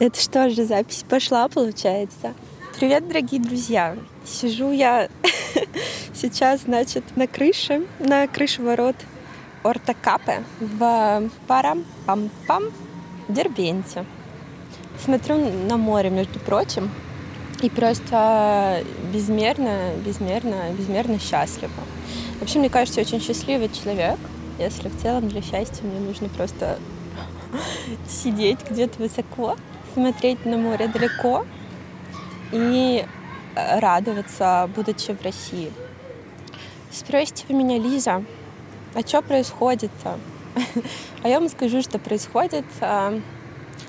Это что же, запись пошла, получается? Привет, дорогие друзья! Сижу я сейчас, значит, на крыше, на крыше ворот Орта Капе в Парам-Пам-Пам Дербенте. Смотрю на море, между прочим, и просто безмерно, безмерно, безмерно счастлива. Вообще, мне кажется, я очень счастливый человек, если в целом для счастья мне нужно просто сидеть где-то высоко смотреть на море далеко и э, радоваться, будучи в России. Спросите вы меня, Лиза, а что происходит-то? А я вам скажу, что происходит. А,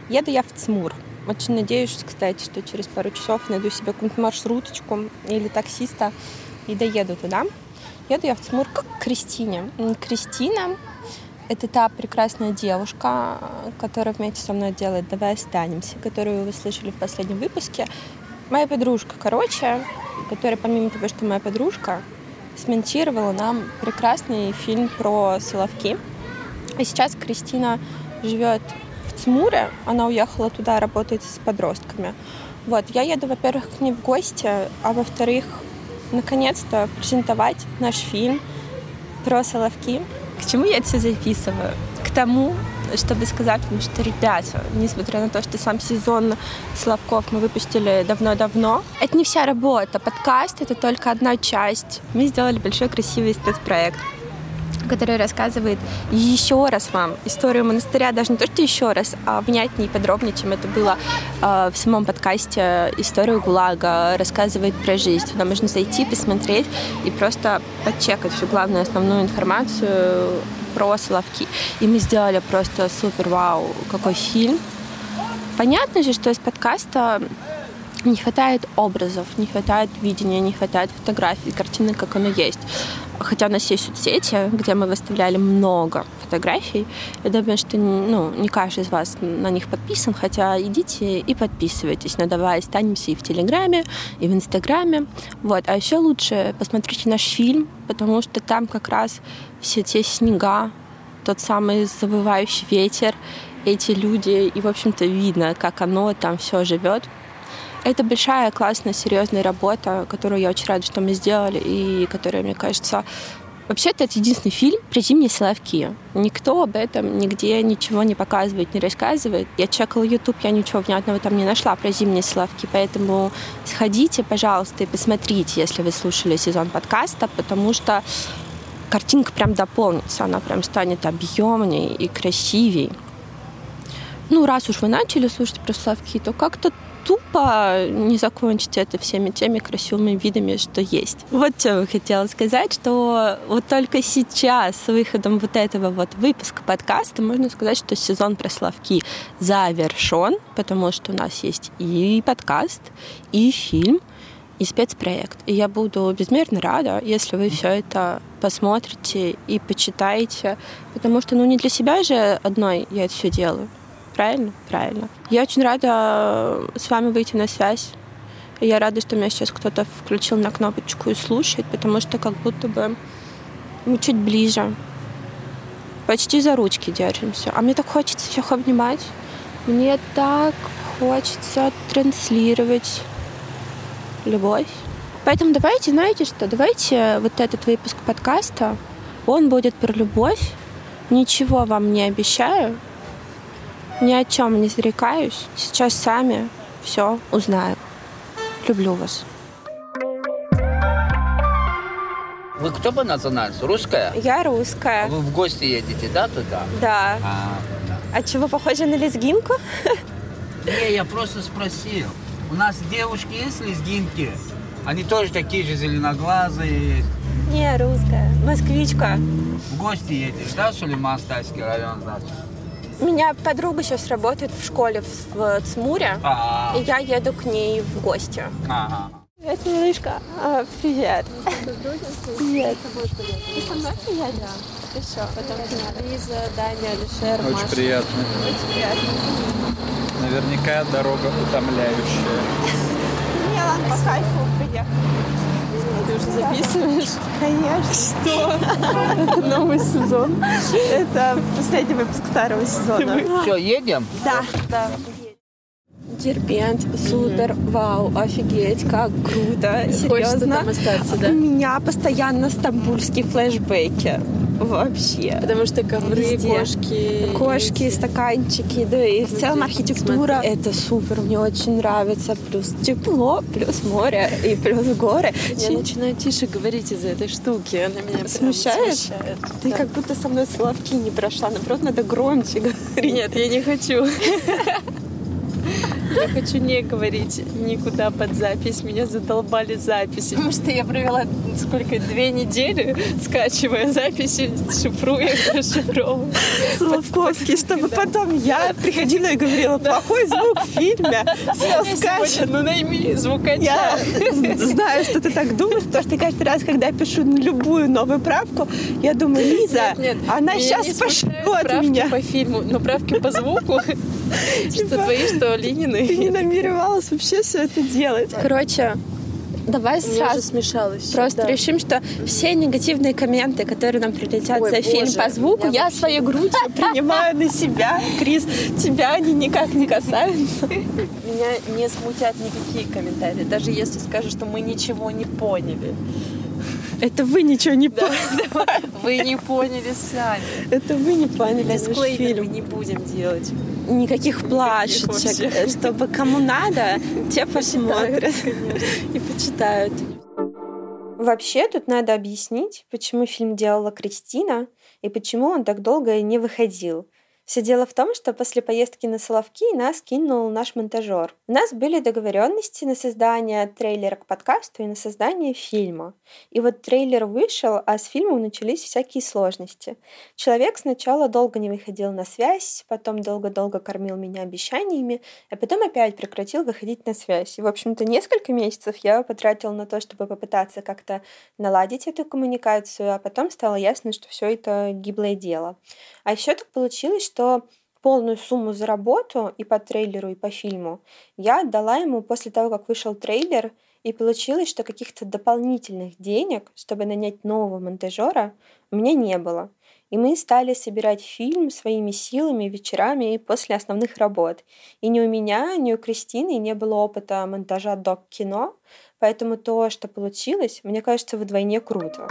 еду я в ЦМУР. Очень надеюсь, кстати, что через пару часов найду себе какую-нибудь маршруточку или таксиста и доеду туда. Еду я в ЦМУР к Кристине. Кристина это та прекрасная девушка, которая вместе со мной делает «Давай останемся», которую вы слышали в последнем выпуске. Моя подружка, короче, которая помимо того, что моя подружка, смонтировала нам прекрасный фильм про Соловки. И сейчас Кристина живет в Цмуре, она уехала туда работать с подростками. Вот, я еду, во-первых, к ней в гости, а во-вторых, наконец-то презентовать наш фильм про Соловки. К чему я это все записываю? К тому, чтобы сказать вам, что, ребята, несмотря на то, что сам сезон Славков мы выпустили давно-давно, это не вся работа. Подкаст — это только одна часть. Мы сделали большой красивый спецпроект который рассказывает еще раз вам историю монастыря, даже не то, что еще раз, а внятнее и подробнее, чем это было э, в самом подкасте «Историю ГУЛАГа», рассказывает про жизнь. Туда можно зайти, посмотреть и просто подчекать всю главную основную информацию про Соловки. И мы сделали просто супер вау, какой фильм. Понятно же, что из подкаста не хватает образов, не хватает видения, не хватает фотографий, картины, как оно есть хотя у нас есть соцсети, где мы выставляли много фотографий, я думаю, что ну, не каждый из вас на них подписан, хотя идите и подписывайтесь. Но давай останемся и в Телеграме, и в Инстаграме. Вот. А еще лучше посмотрите наш фильм, потому что там как раз все те снега, тот самый завывающий ветер, эти люди, и, в общем-то, видно, как оно там все живет. Это большая, классная, серьезная работа, которую я очень рада, что мы сделали, и которая, мне кажется, Вообще-то это единственный фильм про зимние Соловки. Никто об этом нигде ничего не показывает, не рассказывает. Я чекала YouTube, я ничего внятного там не нашла про зимние Соловки, поэтому сходите, пожалуйста, и посмотрите, если вы слушали сезон подкаста, потому что картинка прям дополнится, она прям станет объемнее и красивее. Ну, раз уж вы начали слушать про Соловки, то как-то тупо не закончить это всеми теми красивыми видами, что есть. Вот что я хотела сказать, что вот только сейчас с выходом вот этого вот выпуска подкаста можно сказать, что сезон про Славки завершен, потому что у нас есть и подкаст, и фильм, и спецпроект. И я буду безмерно рада, если вы все это посмотрите и почитаете, потому что ну не для себя же одной я это все делаю. Правильно? Правильно. Я очень рада с вами выйти на связь. я рада, что меня сейчас кто-то включил на кнопочку и слушает, потому что как будто бы мы чуть ближе. Почти за ручки держимся. А мне так хочется всех обнимать. Мне так хочется транслировать любовь. Поэтому давайте, знаете что, давайте вот этот выпуск подкаста, он будет про любовь. Ничего вам не обещаю, ни о чем не зарекаюсь. Сейчас сами все узнаем. Люблю вас. Вы кто по национальности? Русская? Я русская. А вы в гости едете, да, туда? Да. А, да. а чего, похоже на лезгинку? Не, я просто спросил. У нас девушки есть лезгинки? Они тоже такие же зеленоглазые есть. Не, русская. Москвичка. В гости едешь, да, Сулейман-Стайский район, значит? У меня подруга сейчас работает в школе в, в ЦМУре, А-а-а. и я еду к ней в гости. Ага. Привет, малышка. А, привет. Привет. Ты со мной приедешь? Да. Ты что? Потом Лиза, Даня, Алишер, Очень Маша. приятно. Очень приятно. Наверняка дорога утомляющая. Не, ладно, по кайфу приехали. Уже записываешь? Конечно. Что? Это новый сезон. Это последний выпуск старого сезона. Все, едем? Да. да. Дербент, супер, вау, офигеть, как круто, Хочется серьезно. там остаться, да? У меня постоянно стамбульские флешбеки. Вообще. Потому что ковры, Везде. кошки. Кошки, стаканчики, да и в целом архитектура. Это супер, мне очень нравится. Плюс тепло, плюс море и плюс горы. Я начинаю тише говорить из-за этой штуки. Она меня Смущает? смущает. Ты Да. как будто со мной соловки не прошла. Наоборот, надо громче говорить. Нет, я не хочу. Я хочу не говорить никуда под запись. Меня задолбали записи. Потому что я провела сколько? Две недели, скачивая записи, шифруя, расшифровывая. Соловковский, чтобы потом я приходила и говорила, плохой звук в фильме, все скачет. ну найми звукача. Я знаю, что ты так думаешь, потому что каждый раз, когда я пишу любую новую правку, я думаю, Лиза, Нет, она меня сейчас не смущают пошлет правки меня. по фильму, но правки по звуку, что твои, что Ленины. Ты не намеревалась вообще все это делать. Короче, давай У меня уже сразу смешалось. Просто да. решим, что все негативные комменты, которые нам прилетят Ой, за фильм боже, по звуку, я я своей грудью принимаю на себя. Крис, тебя они никак не касаются. Меня не смутят никакие комментарии, даже если скажут, что мы ничего не поняли. Это вы ничего не поняли. Вы не поняли сами. Это вы не поняли наш Дисклеймер мы фильм. не будем делать. Никаких плашечек. Чтобы кому надо, те посмотрят и почитают. Вообще тут надо объяснить, почему фильм делала Кристина и почему он так долго не выходил. Все дело в том, что после поездки на Соловки нас кинул наш монтажер. У нас были договоренности на создание трейлера к подкасту и на создание фильма. И вот трейлер вышел, а с фильмом начались всякие сложности. Человек сначала долго не выходил на связь, потом долго-долго кормил меня обещаниями, а потом опять прекратил выходить на связь. И, в общем-то, несколько месяцев я потратила на то, чтобы попытаться как-то наладить эту коммуникацию, а потом стало ясно, что все это гиблое дело. А еще так получилось, что полную сумму за работу и по трейлеру, и по фильму я отдала ему после того, как вышел трейлер, и получилось, что каких-то дополнительных денег, чтобы нанять нового монтажера, у меня не было. И мы стали собирать фильм своими силами вечерами после основных работ. И ни у меня, ни у Кристины не было опыта монтажа док-кино, поэтому то, что получилось, мне кажется, вдвойне круто.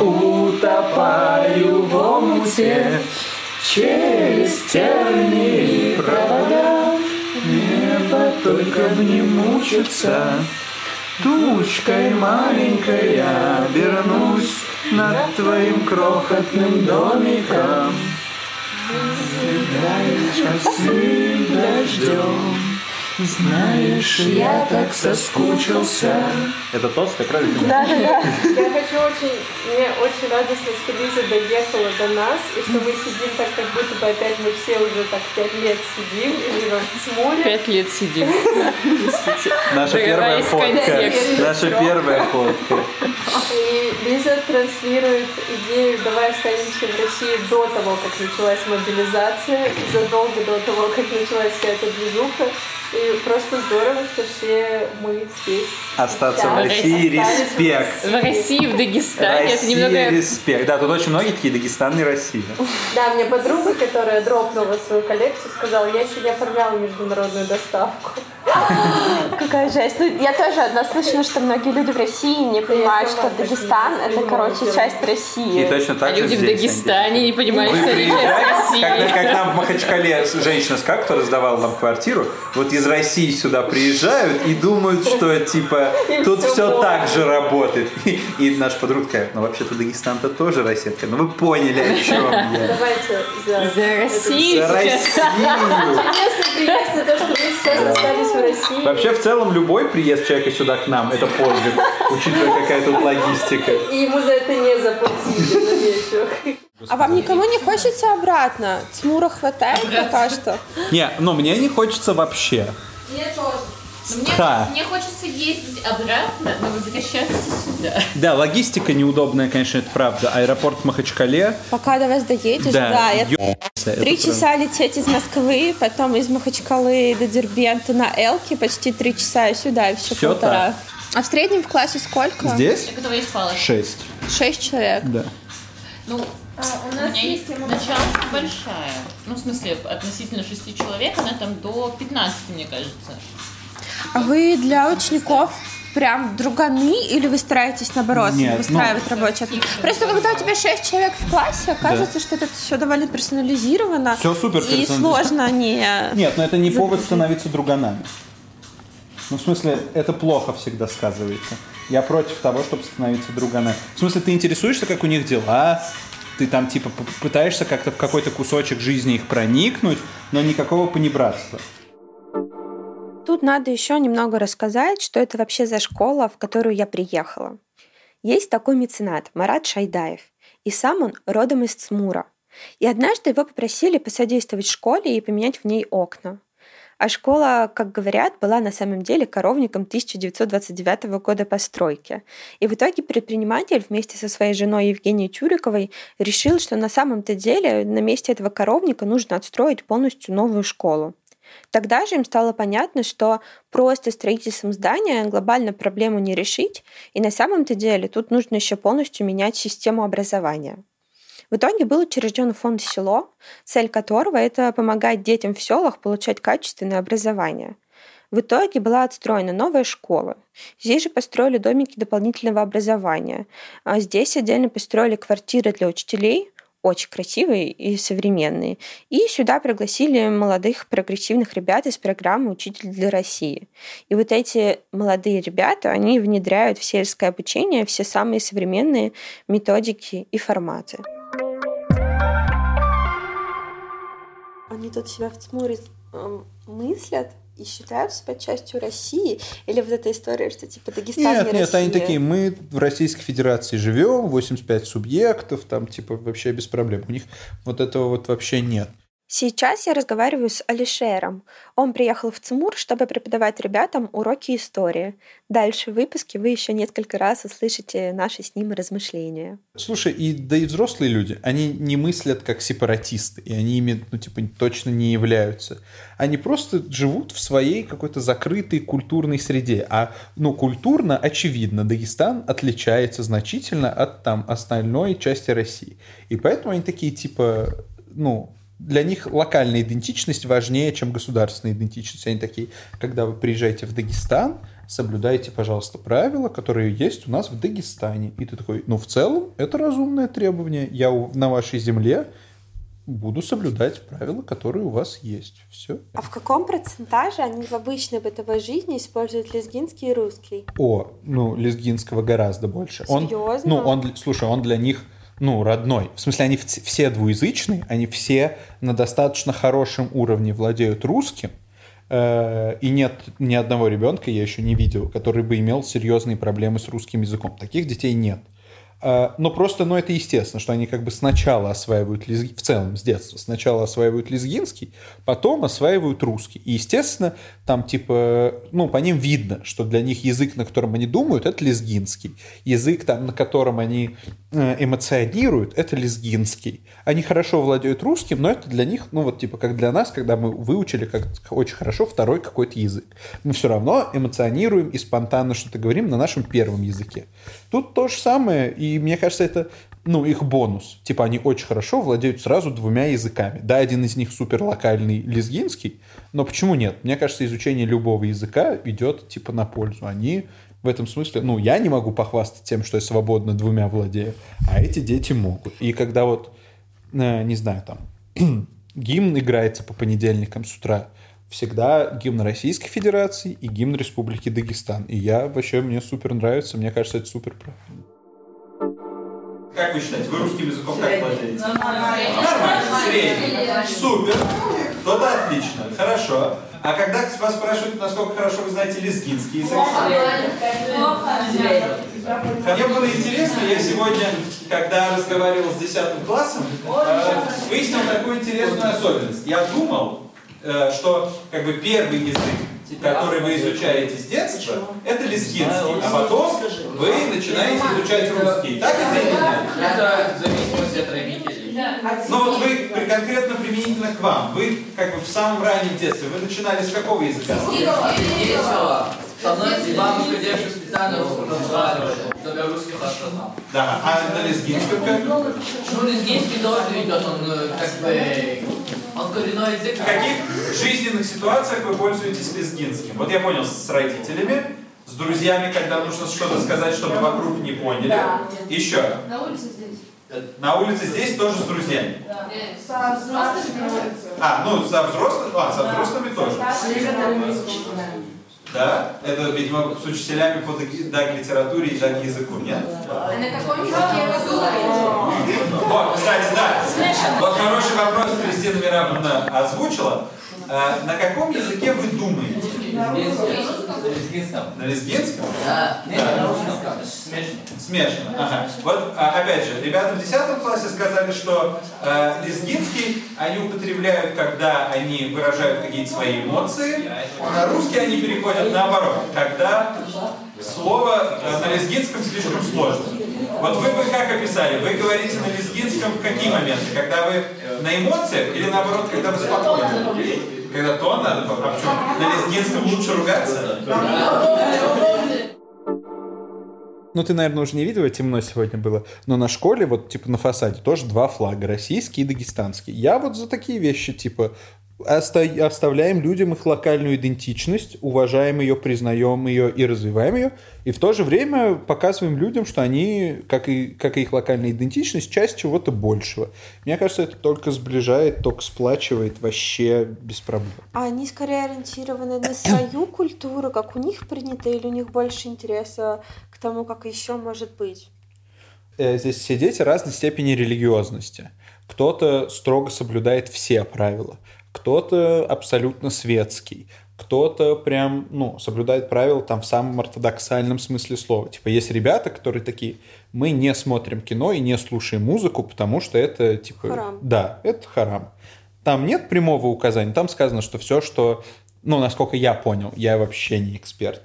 Утопаю в омуте через тернии провода. Небо только в не мучится. Тучкой маленькой я обернусь над твоим крохотным домиком. Играют часы дождем. Знаешь, я так соскучился. Это тост, как раз Я хочу очень, мне очень радостно, что Лиза доехала до нас, и что мы сидим так, как будто бы опять мы все уже так пять лет сидим и живем в море. Пять лет сидим. Наша первая фотка. Наша первая фотка. И Лиза транслирует идею «давай останемся в России» до того, как началась мобилизация, задолго до того, как началась вся эта движуха. И просто здорово, что все мы здесь. Остаться в Да, России, остались в респект. В России, в Дагестане. Это Россия, немного... респект. Да, тут очень многие такие Дагестан и Россия. Да, мне подруга, которая дропнула свою коллекцию, сказала, я еще не оформляла международную доставку. Какая жесть. Ну, я тоже одна слышала, что многие люди в России не понимают, что Дагестан это, короче, часть И России. точно так А же люди в здесь, Дагестане не понимают, что они часть России. как нам в Махачкале женщина сказала, которая сдавала нам квартиру, вот из России сюда приезжают и думают, что типа тут все можно. так же работает. И, и наша подруга такая, ну вообще-то Дагестан-то тоже Россия. Такая, Ну вы поняли, о чем я. Давайте за... За Россию За. Россию! Чудесный приезд на то, что мы сейчас остались в России. Вообще, в целом, любой приезд человека сюда к нам – это подвиг, учитывая, какая тут логистика. И ему за это не заплатили, замечу. А вам никому не хочется обратно? Тьмура хватает пока что? Не, ну мне не хочется вообще. Мне тоже. Ха. Мне, мне хочется ездить обратно, но возвращаться сюда. Да, логистика неудобная, конечно, это правда. Аэропорт в Махачкале. Пока до вас доедешь, да. Да, это Три прям- часа лететь из Москвы, потом из Махачкалы до Дербента на Элке, почти три часа и сюда, и все, полтора. А в среднем в классе сколько? Здесь Я готова шесть. Шесть человек. Да. Ну, А, у нас меня есть, началка большая. Ну, в смысле, относительно шести человек, она там до 15, мне кажется. А вы для учеников прям друганы или вы стараетесь наоборот Нет, выстраивать рабочий отношения? Просто когда у тебя шесть человек в классе, кажется, что это все довольно персонализировано. Всё супер И сложно не... Нет, но это не повод становиться друганами. Ну, в смысле, это плохо всегда сказывается. Я против того, чтобы становиться друганами. В смысле, ты интересуешься, как у них дела, ты там, типа, пытаешься как-то в какой-то кусочек жизни их проникнуть, но никакого понебратства. Тут надо еще немного рассказать, что это вообще за школа, в которую я приехала. Есть такой меценат Марат Шайдаев, и сам он родом из Цмура. И однажды его попросили посодействовать школе и поменять в ней окна. А школа, как говорят, была на самом деле коровником 1929 года постройки. И в итоге предприниматель вместе со своей женой Евгенией Тюриковой решил, что на самом-то деле на месте этого коровника нужно отстроить полностью новую школу. Тогда же им стало понятно, что просто строительством здания глобально проблему не решить, и на самом-то деле тут нужно еще полностью менять систему образования. В итоге был учрежден фонд «Село», цель которого – это помогать детям в селах получать качественное образование. В итоге была отстроена новая школа. Здесь же построили домики дополнительного образования. А здесь отдельно построили квартиры для учителей, очень красивые и современные. И сюда пригласили молодых прогрессивных ребят из программы «Учитель для России». И вот эти молодые ребята, они внедряют в сельское обучение все самые современные методики и форматы. Они тут себя в ЦМУРе эм, мыслят и считают себя частью России? Или вот эта история, что типа Дагестан Нет, не нет, они Россия? такие, мы в Российской Федерации живем, 85 субъектов, там типа вообще без проблем. У них вот этого вот вообще нет. Сейчас я разговариваю с Алишером. Он приехал в ЦМУР, чтобы преподавать ребятам уроки истории. Дальше в выпуске вы еще несколько раз услышите наши с ним размышления. Слушай, и да и взрослые люди, они не мыслят как сепаратисты, и они ими, ну, типа, точно не являются. Они просто живут в своей какой-то закрытой культурной среде. А, ну, культурно, очевидно, Дагестан отличается значительно от, там, остальной части России. И поэтому они такие, типа, ну, для них локальная идентичность важнее, чем государственная идентичность. Они такие, когда вы приезжаете в Дагестан, соблюдайте, пожалуйста, правила, которые есть у нас в Дагестане. И ты такой, ну, в целом, это разумное требование. Я на вашей земле буду соблюдать правила, которые у вас есть. Все. А в каком процентаже они в обычной бытовой жизни используют лезгинский и русский? О, ну, лезгинского гораздо больше. Он, Серьезно? ну, он, слушай, он для них, ну, родной. В смысле, они все двуязычные, они все на достаточно хорошем уровне владеют русским, Э, и нет ни одного ребенка, я еще не видел, который бы имел серьезные проблемы с русским языком. Таких детей нет. Э, Но просто, ну, это естественно, что они как бы сначала осваивают лезги... в целом с детства, сначала осваивают лезгинский, потом осваивают русский. И, естественно, там типа, ну, по ним видно, что для них язык, на котором они думают, это лезгинский. Язык, там, на котором они э, эмоционируют, это лезгинский. Они хорошо владеют русским, но это для них, ну, вот типа, как для нас, когда мы выучили как очень хорошо второй какой-то язык. Мы все равно эмоционируем и спонтанно что-то говорим на нашем первом языке. Тут то же самое, и мне кажется, это ну, их бонус. Типа, они очень хорошо владеют сразу двумя языками. Да, один из них супер локальный лезгинский, но почему нет? Мне кажется, изучение любого языка идет, типа, на пользу. Они в этом смысле, ну, я не могу похвастаться тем, что я свободно двумя владею, а эти дети могут. И когда вот, э, не знаю, там, гимн играется по понедельникам с утра, всегда гимн Российской Федерации и гимн Республики Дагестан. И я вообще, мне супер нравится, мне кажется, это супер правильно. Как вы считаете, вы русским языком как владеете? Нормально, средний. Супер. То-то отлично. Хорошо. А когда вас спрашивают, насколько хорошо вы знаете лезгинский язык? Мне было интересно, я сегодня, когда разговаривал с 10 классом, э, выяснил такую интересную особенность. Я думал, что как бы первый язык, который вы изучаете с детства, это лезгинский, а потом вы начинаете изучать русский. Так это или нет? Это в зависимости от родителей. Но вот вы при- конкретно применительно к вам, вы как бы в самом раннем детстве, вы начинали с какого языка? Весело. Со мной бабушка девушка специально чтобы для русских осознал. Да, а на лезгинском как? Ну, лезгинский тоже идет, он э, как бы... Он коренной язык. В каких жизненных ситуациях вы пользуетесь лезгинским? Вот я понял, с родителями, с друзьями, когда нужно что-то сказать, чтобы вокруг не поняли. Еще. На улице здесь. На улице здесь тоже с друзьями. Со взрослыми А, ну, со взрослыми, а, со взрослыми тоже. Да? Это, видимо, с учителями по даг- даг-литературе и даг-языку, нет? А на каком языке вы думаете? Вот, кстати, да. Вот хороший вопрос Кристина Мирамовна озвучила. А, на каком языке вы думаете? Лезгинском. На лезгинском? Да, не, на русском. Смешно. Смешано. Ага. Вот, а, опять же, ребята в 10 классе сказали, что э, лезгинский они употребляют, когда они выражают какие-то свои эмоции. На русский они переходят наоборот, когда слово э, на лезгинском слишком сложно. Вот вы бы как описали? Вы говорите на лезгинском в какие моменты? Когда вы на эмоциях или наоборот, когда вы спокойны? Когда тон надо, а почему? На лезгинском лучше ругаться? Ну, ты, наверное, уже не видела, темно сегодня было. Но на школе, вот, типа, на фасаде тоже два флага, российский и дагестанский. Я вот за такие вещи, типа, оста- оставляем людям их локальную идентичность, уважаем ее, признаем ее и развиваем ее, и в то же время показываем людям, что они, как и, как и их локальная идентичность, часть чего-то большего. Мне кажется, это только сближает, только сплачивает вообще без проблем. А они скорее ориентированы на свою культуру, как у них принято, или у них больше интереса к тому, как еще может быть? э, здесь все дети разной степени религиозности. Кто-то строго соблюдает все правила, кто-то абсолютно светский, кто-то прям, ну, соблюдает правила там в самом ортодоксальном смысле слова. Типа есть ребята, которые такие, мы не смотрим кино и не слушаем музыку, потому что это, типа... Харам. Да, это харам. Там нет прямого указания, там сказано, что все, что, ну, насколько я понял, я вообще не эксперт,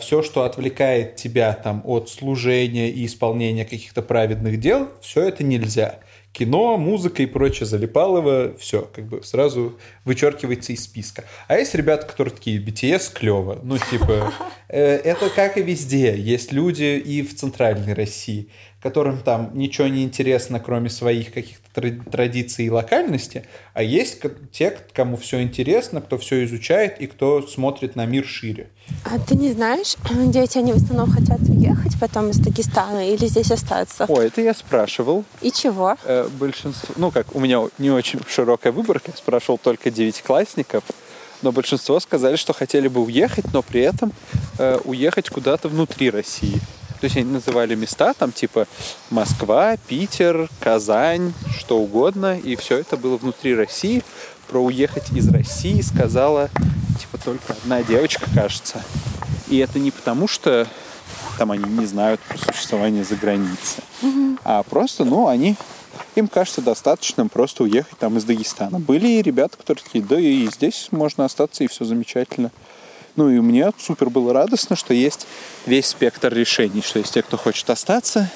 все, что отвлекает тебя там от служения и исполнения каких-то праведных дел, все это нельзя. Кино, музыка и прочее залипалово, все, как бы сразу вычеркивается из списка. А есть ребята, которые такие, BTS клево. Ну, типа, э, это как и везде. Есть люди и в центральной России, которым там ничего не интересно, кроме своих каких-то тра- традиций и локальности, а есть те, кому все интересно, кто все изучает и кто смотрит на мир шире. А ты не знаешь, дети, они в основном хотят уехать потом из Дагестана или здесь остаться? О, это я спрашивал. И чего? Э, большинство, ну как, у меня не очень широкая выборка, я спрашивал только девятиклассников, но большинство сказали, что хотели бы уехать, но при этом э, уехать куда-то внутри России. То есть они называли места, там типа Москва, Питер, Казань, что угодно, и все это было внутри России. Про уехать из России сказала типа только одна девочка, кажется. И это не потому, что там они не знают про существование за границей, а просто, ну, они им кажется достаточным просто уехать там из Дагестана. Были и ребята, которые такие, да и здесь можно остаться, и все замечательно. Ну и мне супер было радостно, что есть весь спектр решений, что есть те, кто хочет остаться,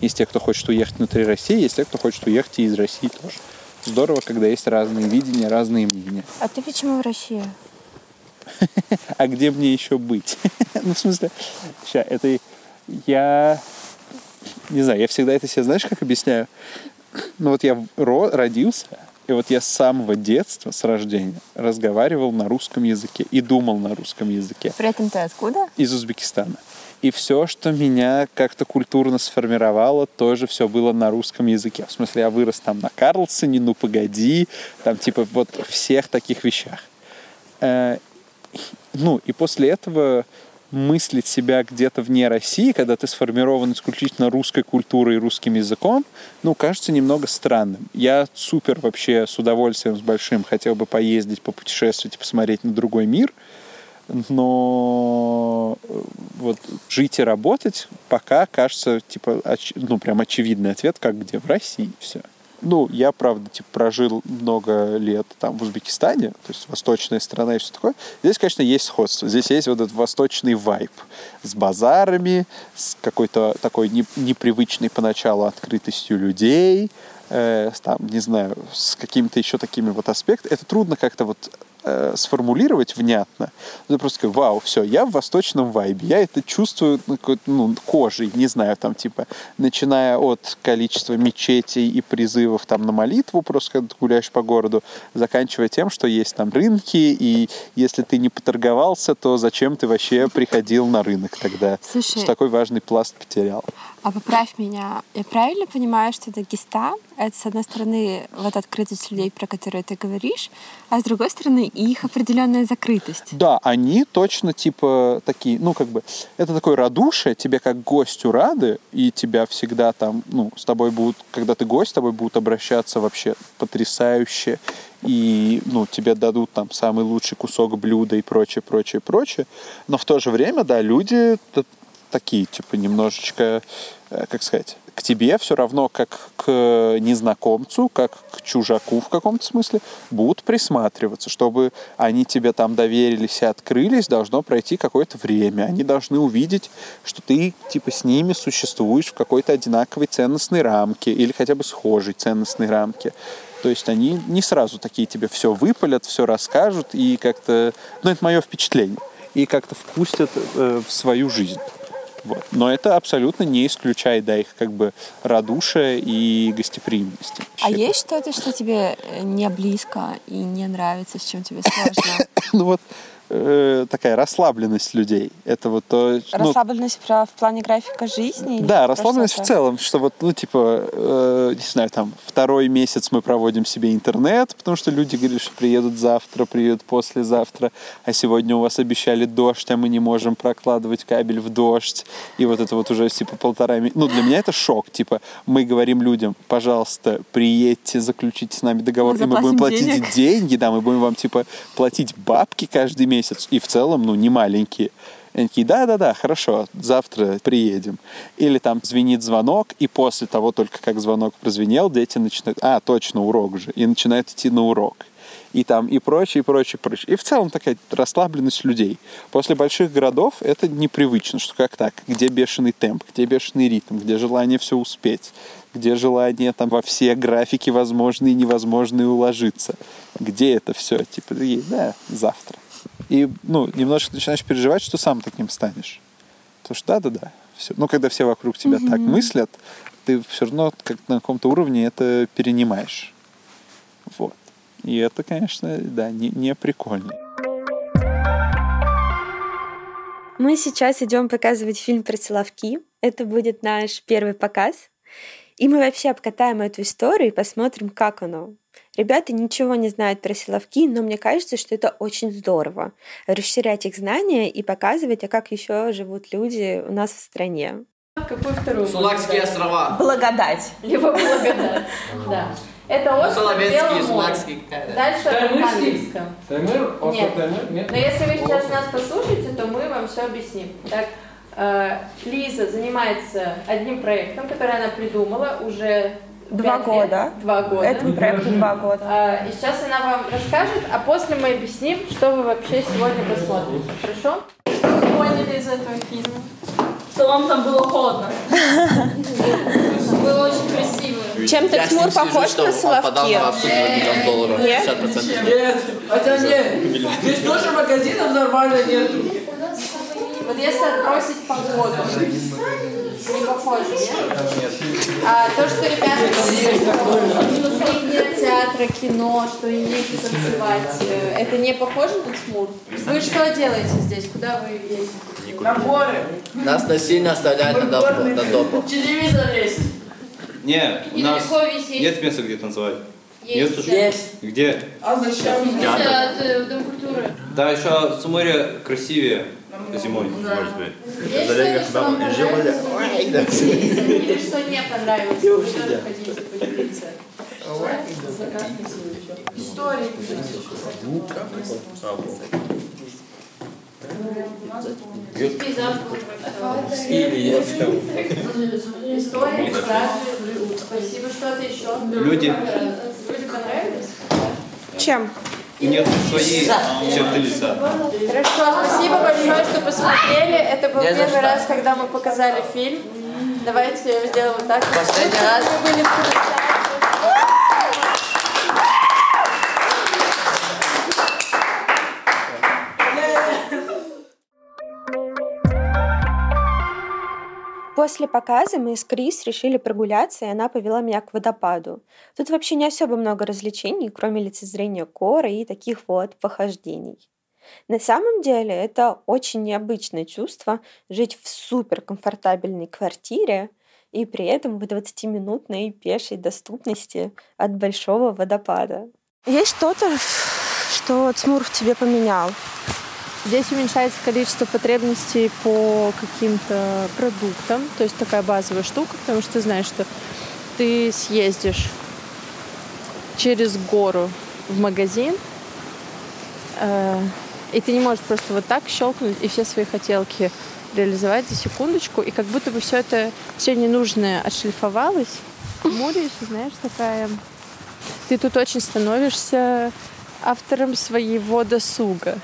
есть те, кто хочет уехать внутри России, есть те, кто хочет уехать и из России тоже. Здорово, когда есть разные видения, разные мнения. А ты почему в России? А где мне еще быть? ну, в смысле, ща, это я... Не знаю, я всегда это себе, знаешь, как объясняю? Ну вот я ро- родился, и вот я с самого детства, с рождения, разговаривал на русском языке и думал на русском языке При этом ты откуда? из Узбекистана. И все, что меня как-то культурно сформировало, тоже все было на русском языке. В смысле, я вырос там на Карлсоне, ну погоди, там типа вот всех таких вещах. Э, Ну, и после этого мыслить себя где-то вне России, когда ты сформирован исключительно русской культурой и русским языком, ну, кажется немного странным. Я супер вообще с удовольствием, с большим хотел бы поездить, попутешествовать и посмотреть на другой мир, но э, вот жить и работать пока кажется, типа, оч- ну, прям очевидный ответ, как где, в России, все. Ну, я, правда, типа, прожил много лет там в Узбекистане, то есть восточная страна и все такое. Здесь, конечно, есть сходство. Здесь есть вот этот восточный вайб с базарами, с какой-то такой не- непривычной поначалу открытостью людей, э, там, не знаю, с какими-то еще такими вот аспектами. Это трудно как-то вот э, сформулировать внятно. Ты просто такой, вау, все, я в восточном вайбе, я это чувствую ну, кожей, не знаю, там типа, начиная от количества мечетей и призывов там на молитву, просто когда ты гуляешь по городу, заканчивая тем, что есть там рынки, и если ты не поторговался, то зачем ты вообще приходил на рынок тогда? Слушай. Что такой важный пласт потерял. А поправь меня, я правильно понимаю, что это геста? Это, с одной стороны, вот открытость людей, про которые ты говоришь, а с другой стороны, их определенная закрытость. Да, они точно типа такие, ну как бы, это такое радушие, тебе как гостю рады, и тебя всегда там, ну, с тобой будут, когда ты гость, с тобой будут обращаться вообще потрясающе, и, ну, тебе дадут там самый лучший кусок блюда и прочее, прочее, прочее. Но в то же время, да, люди такие, типа, немножечко, э, как сказать, к тебе все равно, как к незнакомцу, как к чужаку в каком-то смысле, будут присматриваться. Чтобы они тебе там доверились и открылись, должно пройти какое-то время. Они должны увидеть, что ты, типа, с ними существуешь в какой-то одинаковой ценностной рамке или хотя бы схожей ценностной рамке. То есть они не сразу такие тебе все выпалят, все расскажут и как-то... Ну, это мое впечатление. И как-то впустят э, в свою жизнь. Вот. Но это абсолютно не исключает, да, их как бы радушие и гостеприимности. А есть что-то, что тебе э, не близко и не нравится, с чем тебе сложно? Ну вот э, такая расслабленность людей. Это вот то... ну, Расслабленность про- в плане графика жизни? Да, расслабленность в целом, что вот, ну, типа, э, не знаю, там, второй месяц мы проводим себе интернет, потому что люди говорят, что приедут завтра, приедут послезавтра, а сегодня у вас обещали дождь, а мы не можем прокладывать кабель в дождь, и вот это вот уже, типа, полтора месяца. Ну, для меня это шок, типа, мы говорим людям, пожалуйста, приедьте, заключите с нами договор, Мы и мы будем платить денег. деньги, да, мы будем вам, типа, платить бабки каждый месяц, и в целом, ну, не маленькие. И они такие, да-да-да, хорошо, завтра приедем. Или там звенит звонок, и после того, только как звонок прозвенел, дети начинают, а, точно, урок же, и начинают идти на урок. И там, и прочее, и прочее, прочее. И в целом такая расслабленность людей. После больших городов это непривычно, что как так, где бешеный темп, где бешеный ритм, где желание все успеть, где желание там во все графики возможные и невозможные уложиться. Где это все? Типа, да, завтра. И, ну, немножко начинаешь переживать, что сам таким станешь. Потому что да-да-да. Все. Ну, когда все вокруг тебя так мыслят, ты все равно как на каком-то уровне это перенимаешь. Вот. И это, конечно, да, не, не прикольно. Мы сейчас идем показывать фильм про Соловки. Это будет наш первый показ. И мы вообще обкатаем эту историю и посмотрим, как оно. Ребята ничего не знают про силовки, но мне кажется, что это очень здорово. Расширять их знания и показывать, а как еще живут люди у нас в стране. Какой второй? Сулакские острова. Благодать. Либо благодать. Да. Это остров Белый море. Дальше Архангельска. Таймыр? Остров Нет. Таймыр? Нет? Но если вы сейчас нас послушаете, то мы вам все объясним. Так, э, Лиза занимается одним проектом, который она придумала уже Два года. лет. Два года. Этому проекту два года. А, И сейчас она вам расскажет, а после мы объясним, что вы вообще сегодня посмотрите. Хорошо? Что вы поняли из этого фильма? Что вам там было холодно. Было очень красиво. Тимур слежу, похож на Соловки? Нет? 50%. Нет, хотя нет. Здесь тоже магазинов нормально нету. Вот если отбросить погоду, не похоже, нет? А то, что ребята говорят, нет театра, кино, что им нечего танцевать, э, это не похоже на Тьмур? Вы что делаете здесь? Куда вы ездите? На море. Нас насильно оставляют на доп- на допах. Телевизор есть. Не, у нас есть. нет места, где танцевать. Есть. Нет уже? Есть. Где? А зачем? Здесь от э, Дом культуры. Да, еще в Сумыре красивее зимой. Есть что-то, что вам понравилось? Или что не понравилось? Вы тоже хотите поделиться? Истории. Был Истории, фразы. Спасибо. Что-то еще? Люди. Люди понравились? Чем? У них свои черты лица. Хорошо, спасибо большое, что посмотрели. Это был за первый раз, когда мы показали фильм. Давайте сделаем вот так. Последний раз. Вы были в После показа мы с Крис решили прогуляться, и она повела меня к водопаду. Тут вообще не особо много развлечений, кроме лицезрения горы и таких вот похождений. На самом деле это очень необычное чувство жить в суперкомфортабельной квартире и при этом в 20-минутной пешей доступности от большого водопада. Есть что-то, что Цмур в тебе поменял? Здесь уменьшается количество потребностей по каким-то продуктам, то есть такая базовая штука, потому что ты знаешь, что ты съездишь через гору в магазин, э, и ты не можешь просто вот так щелкнуть и все свои хотелки реализовать за секундочку, и как будто бы все это все ненужное отшлифовалось. Муришь, знаешь, такая... Ты тут очень становишься автором своего досуга.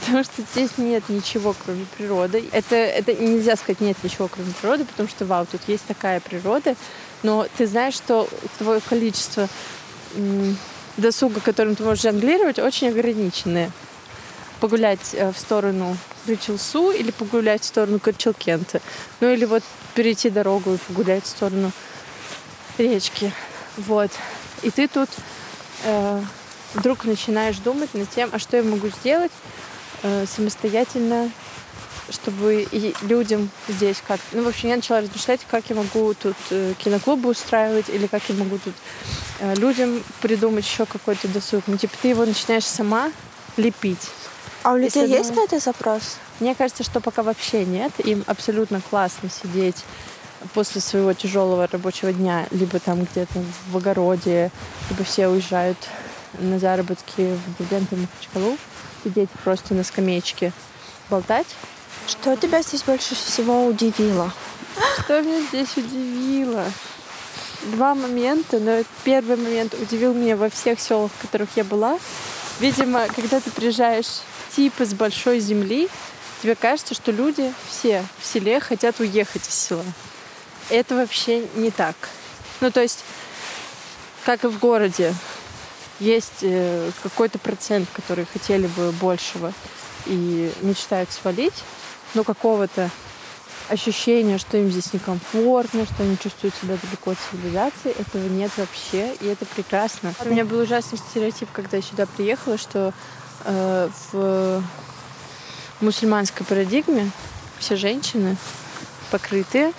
Потому что здесь нет ничего, кроме природы. Это, это нельзя сказать нет ничего, кроме природы, потому что, вау, тут есть такая природа, но ты знаешь, что твое количество досуга, которым ты можешь жонглировать, очень ограниченное. Погулять э, в сторону Ричелсу или погулять в сторону Корчелкента. Ну или вот перейти дорогу и погулять в сторону речки. Вот. И ты тут э, вдруг начинаешь думать над тем, а что я могу сделать э, самостоятельно, чтобы и людям здесь как... Ну, в общем, я начала размышлять, как я могу тут э, киноклубы устраивать, или как я могу тут э, людям придумать еще какой-то досуг. Ну, типа, ты его начинаешь сама лепить. А у людей есть на это запрос? Мне кажется, что пока вообще нет. Им абсолютно классно сидеть после своего тяжелого рабочего дня, либо там где-то в огороде, либо все уезжают на заработки в Дербент и Махачкалу, сидеть просто на скамеечке, болтать. Что тебя здесь больше всего удивило? Что меня здесь удивило? Два момента, но первый момент удивил меня во всех селах, в которых я была. Видимо, когда ты приезжаешь типа с большой земли, тебе кажется, что люди все в селе хотят уехать из села. Это вообще не так. Ну, то есть, как и в городе, есть э, какой-то процент, которые хотели бы большего и мечтают свалить, но какого-то ощущения, что им здесь некомфортно, что они чувствуют себя далеко от цивилизации, этого нет вообще, и это прекрасно. У меня был ужасный стереотип, когда я сюда приехала, что э, в мусульманской парадигме все женщины покрытые,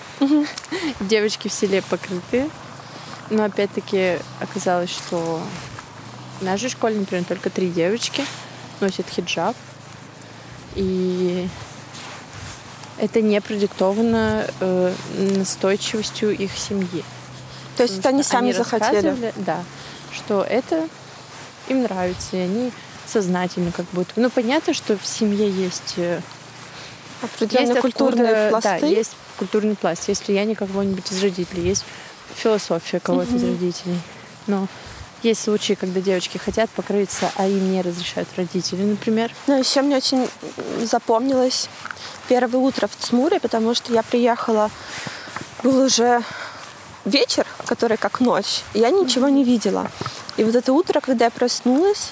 девочки в селе покрытые, но опять-таки оказалось, что в нашей школе, например, только три девочки носят хиджаб, и это не продиктовано э, настойчивостью их семьи. То есть это они сами захотели? рассказывали, Да, что это им нравится, и они сознательно как будто. Ну, понятно, что в семье есть... э, Определенные есть культурные откуда- пласты? Да, есть культурный пласт. Есть влияние кого-нибудь из родителей, есть философия кого-то из Мгм. родителей. Но есть случаи, когда девочки хотят покрыться, а им не разрешают родители, например. Ну, еще мне очень запомнилось первое утро в Цмуре, потому что я приехала, был уже вечер, который как ночь, и я ничего не видела. И вот это утро, когда я проснулась,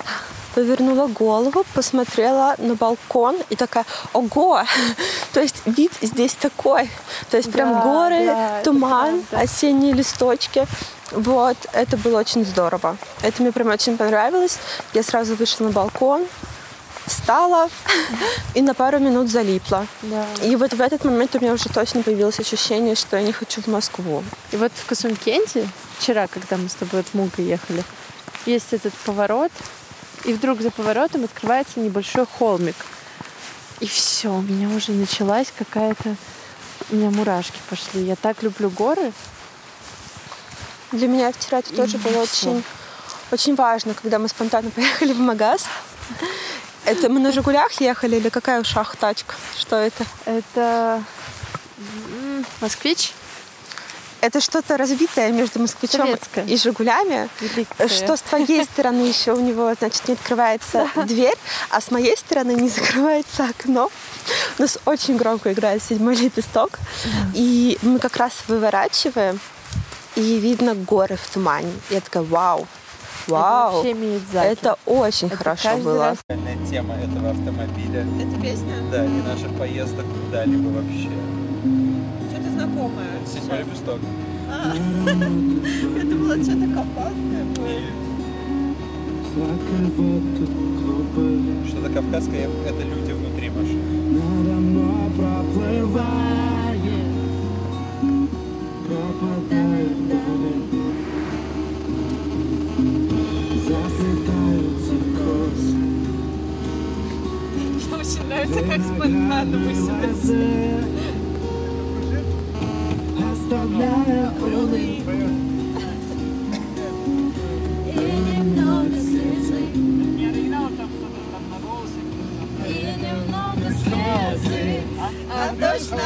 повернула голову, посмотрела на балкон и такая, ого! То есть вид здесь такой. То есть прям Да, горы, да, туман, осенние листочки. Вот, это было очень здорово. Это мне прям очень понравилось. Я сразу вышла на балкон, встала и на пару минут залипла. Да. И вот в этот момент у меня уже точно появилось ощущение, что я не хочу в Москву. И вот в Касумкенте, вчера, когда мы с тобой от Муга ехали, есть этот поворот, и вдруг за поворотом открывается небольшой холмик. И все, у меня уже началась какая-то... У меня мурашки пошли. Я так люблю горы. Для меня вчера это тоже было очень, очень важно, когда мы спонтанно поехали в магаз. Это мы на «Жигулях» ехали или какая у шах тачка? Что это? Это москвич. Это что-то разбитое между москвичом Советское. и «Жигулями». Великое. Что с твоей стороны еще у него, значит, не открывается дверь, а с моей стороны не закрывается окно. У нас очень громко играет седьмой лепесток. И мы как раз выворачиваем, и видно горы в тумане. Я такая, вау, вау. вообще имеет закер. Это очень Это хорошо было. раз Тема этого автомобиля. Это песня? Да, и наших поездок куда-либо вообще. Что ты знакомое. Седьмой лепесток. А. Я думала, что-то кавказское. Что-то кавказское — это люди внутри машины. Мне очень нравится, как спонтанно мы сюда А дождь на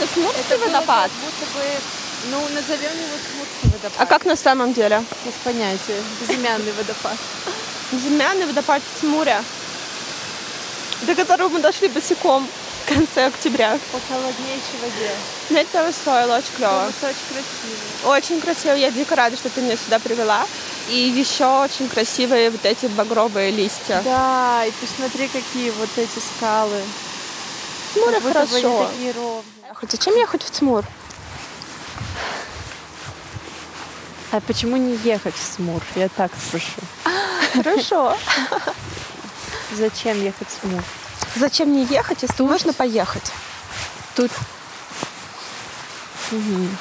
Это Смурский водопад? будто бы, ну, назовем его Смурский водопад. А как на самом деле? Без понятия. Безымянный водопад. Безымянный водопад Тимуря, до которого мы дошли босиком в конце октября. По холоднейшей воде. Но это того стоило, очень клево. Это очень красиво. Очень красиво. Я дико рада, что ты меня сюда привела. И еще очень красивые вот эти багровые листья. Да, и посмотри, какие вот эти скалы. Как будто бы они хорошо. такие ровные. Хоть зачем ехать в Тимур? А почему не ехать в Смур? Я так спрошу. Хорошо. Зачем ехать в Смур? Зачем не ехать, если можно поехать? Тут... Мгм.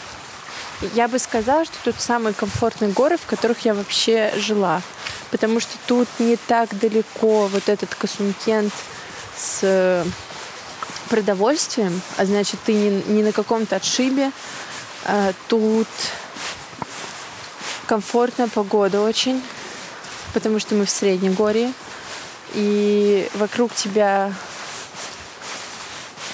Я бы сказала, что тут самые комфортные горы, в которых я вообще жила. Потому что тут не так далеко вот этот Касумкент с продовольствием, а значит, ты не, не на каком-то отшибе. А тут комфортная погода очень, потому что мы в Среднегорье. И вокруг тебя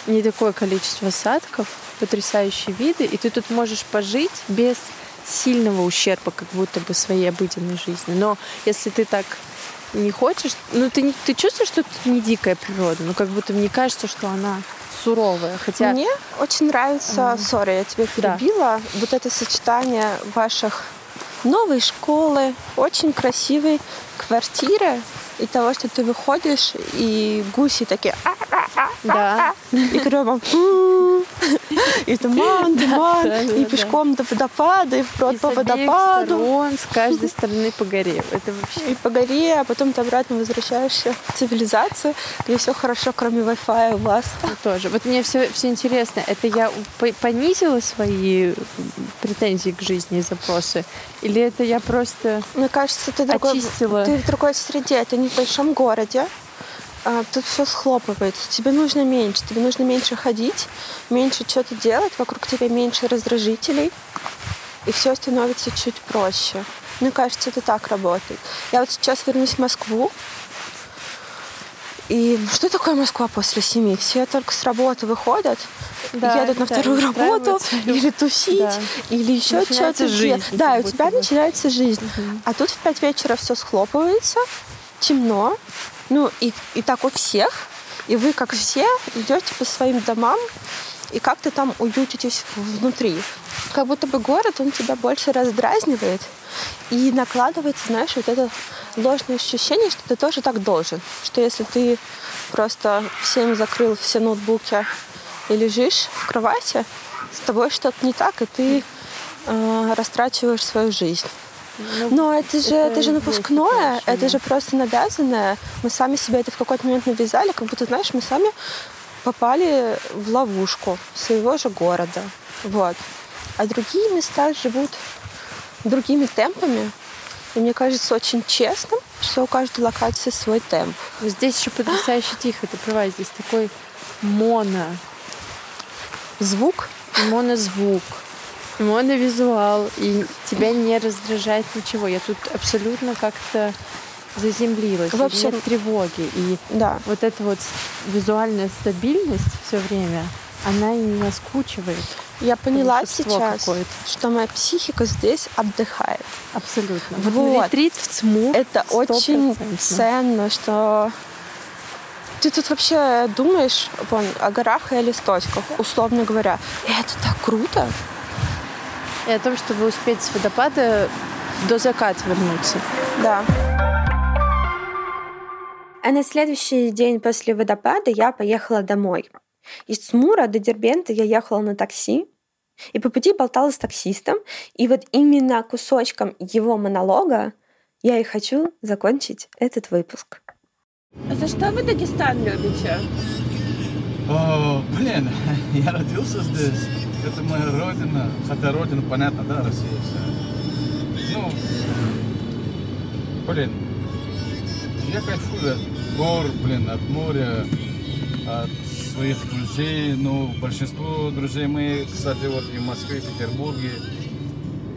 не такое количество осадков, потрясающие виды, и ты тут можешь пожить без сильного ущерба, как будто бы своей обыденной жизни. Но если ты так не хочешь, ну ты, не- ты чувствуешь, что это не дикая природа, ну как будто мне кажется, что она суровая, хотя Мне очень нравится, сори, я тебя Да. перебила, вот это сочетание ваших новой школы, очень красивой квартиры и того, что ты выходишь, и гуси такие «А-а-а-а-а», да, и крёвом «М-м-м», и туман, туман, и пешком до водопада, и и по водопаду. с каждой стороны по горе. Это вообще И по горе, а потом ты обратно возвращаешься в цивилизацию, где все хорошо, кроме Wi-Fi у вас. тоже. Вот мне все, все интересно, это я по- понизила свои претензии к жизни и запросы? Или это я просто Мне кажется, ты, другой, очистила? ты в другой среде, ты не в большом городе. А, тут все схлопывается. Тебе нужно меньше. Тебе нужно меньше ходить, меньше что-то делать, вокруг тебя меньше раздражителей, и все становится чуть проще. Мне кажется, это так работает. Я вот сейчас вернусь в Москву. И что такое Москва после семи? Все только с работы выходят, Да, едут на да, вторую и работу, или тусить, Да. или еще Начинается что-то жизнь, Да, у тебя бы. начинается жизнь. А тут в пять вечера все схлопывается, темно, ну и, и так у всех. И вы, как все, идете по своим домам и как-то там уютитесь внутри. Как будто бы город, он тебя больше раздразнивает и накладывается, знаешь, вот это ложное ощущение, что ты тоже так должен. Что если ты просто всем закрыл все ноутбуки и лежишь в кровати, с тобой что-то не так, и ты э, растрачиваешь свою жизнь. Но это же, это, же есть напускное, это же просто навязанное. Мы сами себя это в какой-то момент навязали, как будто, знаешь, мы сами попали в ловушку своего же города. Вот. А другие места живут другими темпами. И мне кажется очень честным, что у каждой локации свой темп. Здесь еще потрясающе тихо, ты права, здесь такой моно Звук монозвук, моновизуал, и тебя не раздражает ничего. Я тут абсолютно как-то заземлилась. В общем- нет тревоги. И Да. вот эта вот визуальная стабильность все время, она и не наскучивает. Я поняла сейчас, что моя психика здесь отдыхает. Абсолютно. Вот. Вот ретрит в ЦМУ. Это очень 100%. ценно, что ты тут вообще думаешь вон, о горах и о листочках, условно говоря. И это так круто. И о том, чтобы успеть с водопада до заката вернуться. Да. А на следующий день после водопада я поехала домой. Из Цмура до Дербента я ехала на такси, и по пути болтала с таксистом. И вот именно кусочком его монолога я и хочу закончить этот выпуск. За что вы Дагестан любите? О, блин, я родился здесь. Это моя родина. Хотя родина, понятно, да, Россия вся. Ну, блин, я кайфую от гор, блин, от моря, от своих друзей. Ну, большинство друзей моих, кстати, вот и в Москве, и в Петербурге,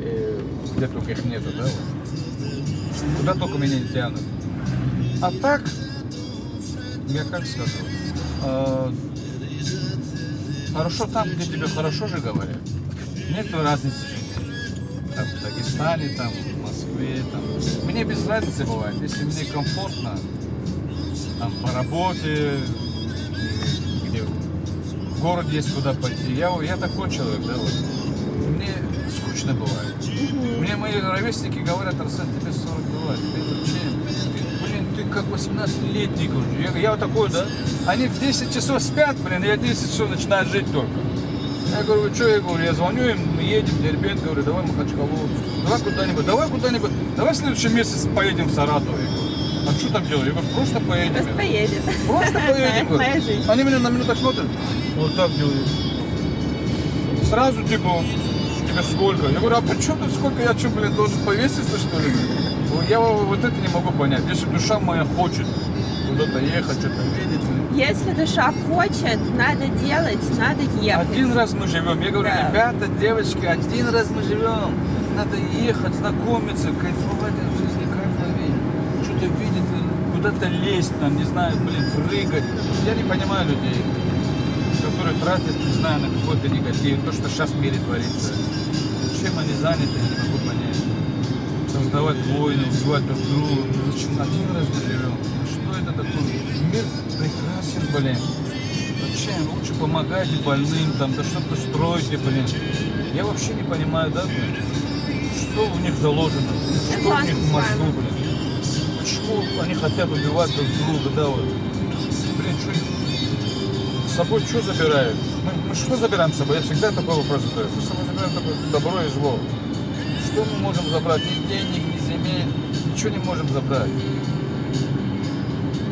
и где только их нету, да, вот. Куда только меня не тянут. А так, я как скажу, хорошо там, где тебе хорошо же говорят. Нет разницы жить. Там, в Дагестане, там, в Москве, там. Мне без разницы бывает. Если мне комфортно, там, по работе, где в городе есть куда пойти. Я, я такой человек, да, вот. Мне скучно бывает. Мне мои ровесники говорят, Арсен, тебе 40 бывает. Ты зачем? Ты, ты как 18-летний, короче. Я, я вот такой, да? Они в 10 часов спят, блин, я 10 часов начинаю жить только. Я говорю, вы что, я говорю, я звоню им, мы едем, в Дербент, говорю, давай в Махачкалу, давай куда-нибудь, давай куда-нибудь, давай в следующий месяц поедем в Саратов. Я говорю, а что там делать? Я говорю, просто поедем. Просто поедем. Просто поедем. Моя жизнь. Они меня на так смотрят, вот так делают. Сразу типа, тебе сколько? Я говорю, а при чем тут сколько? Я что, блин, должен повеситься, что ли? Ну, Я вот это не могу понять. Если душа моя хочет куда-то ехать, что-то видеть, Если душа хочет, надо делать, надо ехать. Один раз мы живем. Я говорю, Да. ребята, девочки, один раз мы живем. Надо ехать, знакомиться, кайфовать от жизни, кайф ловить. Что-то видеть, куда-то лезть, там, не знаю, блин, прыгать. Я не понимаю людей, которые тратят, не знаю, на какой-то негатив, то, что сейчас в мире творится. Чем они заняты, я не могу. Создавать войны, убивать друг друга. Зачем один раз живем? Что это такое? Мир прекрасен, блин. Зачем? Лучше помогайте больным, там, да что-то стройте, блин. Я вообще не понимаю, да, блин, что у них заложено, что у них в мозгу, блин. Почему они хотят убивать друг друга, да, вот. Блин, что с собой что забирают? Мы, мы что забираем с собой? Я всегда такой вопрос задаю. Мы с собой забираем только добро и зло. Что мы можем забрать? Ни денег, ни земель, ничего не можем забрать.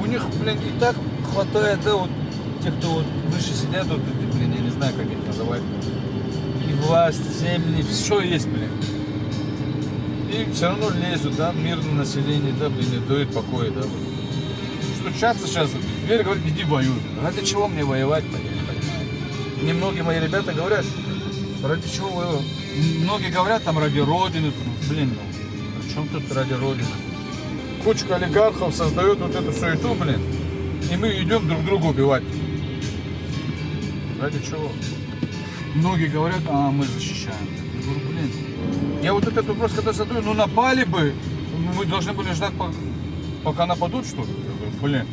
У них, блин, и так хватает, да, вот тех, кто вот выше сидят, вот, блин, я не знаю, как их называть. И власть, земли, все есть, блин. И все равно лезут, да, мирное население, да, блин, не дают покоя, да. вот. Стучаться сейчас, дверь говорит, иди воюй. Ради чего мне воевать-то, я не понимаю. Мне многие мои ребята говорят, ради чего воевать? Многие говорят там ради Родины, блин, ну, чем тут ради Родины? Кучка олигархов создает вот эту суету, блин, и мы идем друг друга убивать. Ради чего? Многие говорят, а мы защищаем. Я говорю, блин, я вот этот вопрос когда задаю, ну напали бы, мы должны были ждать, по- пока нападут, что ли? Я говорю, блин.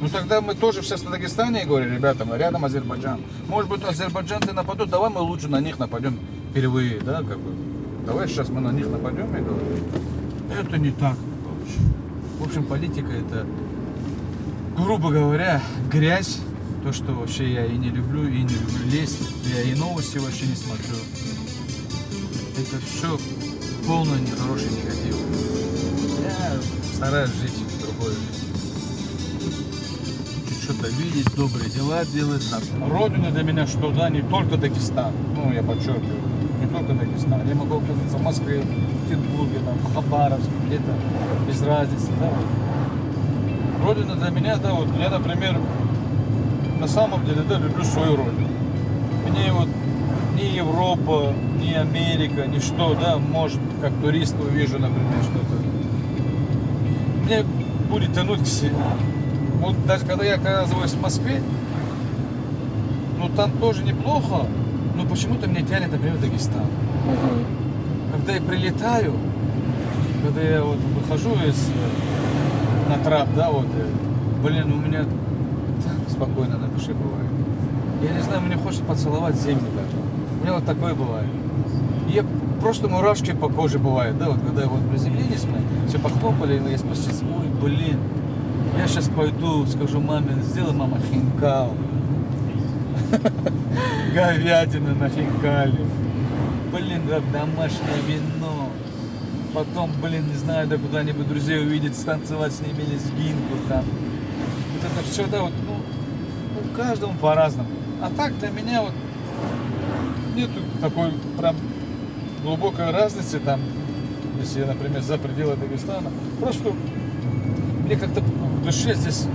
Ну тогда мы тоже сейчас на Дагестане, говорю, ребята, мы рядом Азербайджан. Может быть, азербайджанцы нападут, давай мы лучше на них нападем впервые, да, как бы. Давай сейчас мы на них нападем, я говорю. Это не так. В общем, политика это, грубо говоря, грязь. То, что вообще я и не люблю, и не люблю лезть. Я и новости вообще не смотрю. Это все полный нехороший негатив. Я стараюсь жить другой Чуть что-то видеть, добрые дела делать. Родина для меня что, да, не только Дагестан. Ну, я подчеркиваю, не только Дагестан. Я могу оказаться в Москве, в Петербурге, там, в Хабаровске, где-то, без разницы, да. Родина для меня, да, вот, я, например, на самом деле, да, люблю свою родину. Мне вот ни Европа, ни Америка, ни что, да, может, как турист увижу, например, что-то. Мне будет тянуть к себе. Вот даже когда я оказываюсь в Москве, ну там тоже неплохо, но почему-то меня тянет, например, в Дагестан. Когда я прилетаю, когда я вот выхожу из э, на трап, да, вот, э, блин, у меня так спокойно на душе бывает. Я не знаю, мне хочется поцеловать землю даже. У меня вот такое бывает. Я просто мурашки по коже бывает, да, вот когда я вот приземлились мы, все похлопали, и я спустился, ой, блин, я сейчас пойду, скажу маме, сделай мама хинкал. Говядина на хинкале. Блин, да, домашнее вино. Потом, блин, не знаю, да куда-нибудь друзей увидеть, станцевать с ними лезгинку там. Вот это все, да, вот, ну, ну, каждому по-разному. А так для меня вот нету такой прям глубокой разницы там, если я, например, за пределы Дагестана. Просто мне как-то в душе здесь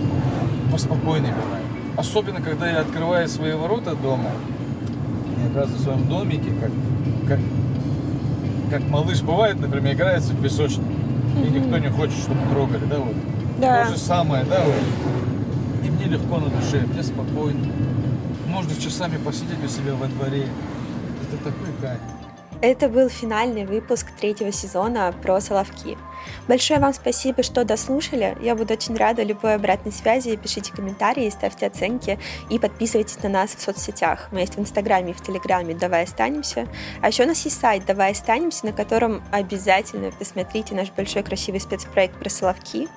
поспокойнее бывает. Особенно, когда я открываю свои ворота дома, и оказываюсь в своем домике, как, как, как малыш бывает, например, играется в песочнике, и никто не хочет, чтобы трогали, да, вот. Да. То же самое, да, вот. И мне легко на душе, мне спокойно. Можно часами посидеть у себя во дворе. Это такой кайф. Это был финальный выпуск третьего сезона про Соловки. Большое вам спасибо, что дослушали. Я буду очень рада любой обратной связи. Пишите комментарии, ставьте оценки и подписывайтесь на нас в соцсетях. Мы есть в Инстаграме и в Телеграме «Давай останемся». А еще у нас есть сайт «Давай останемся», на котором обязательно посмотрите наш большой красивый спецпроект про Соловки.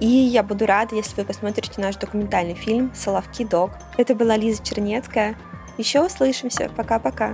И я буду рада, если вы посмотрите наш документальный фильм «Соловки Дог». Это была Лиза Чернецкая. Еще услышимся. Пока-пока.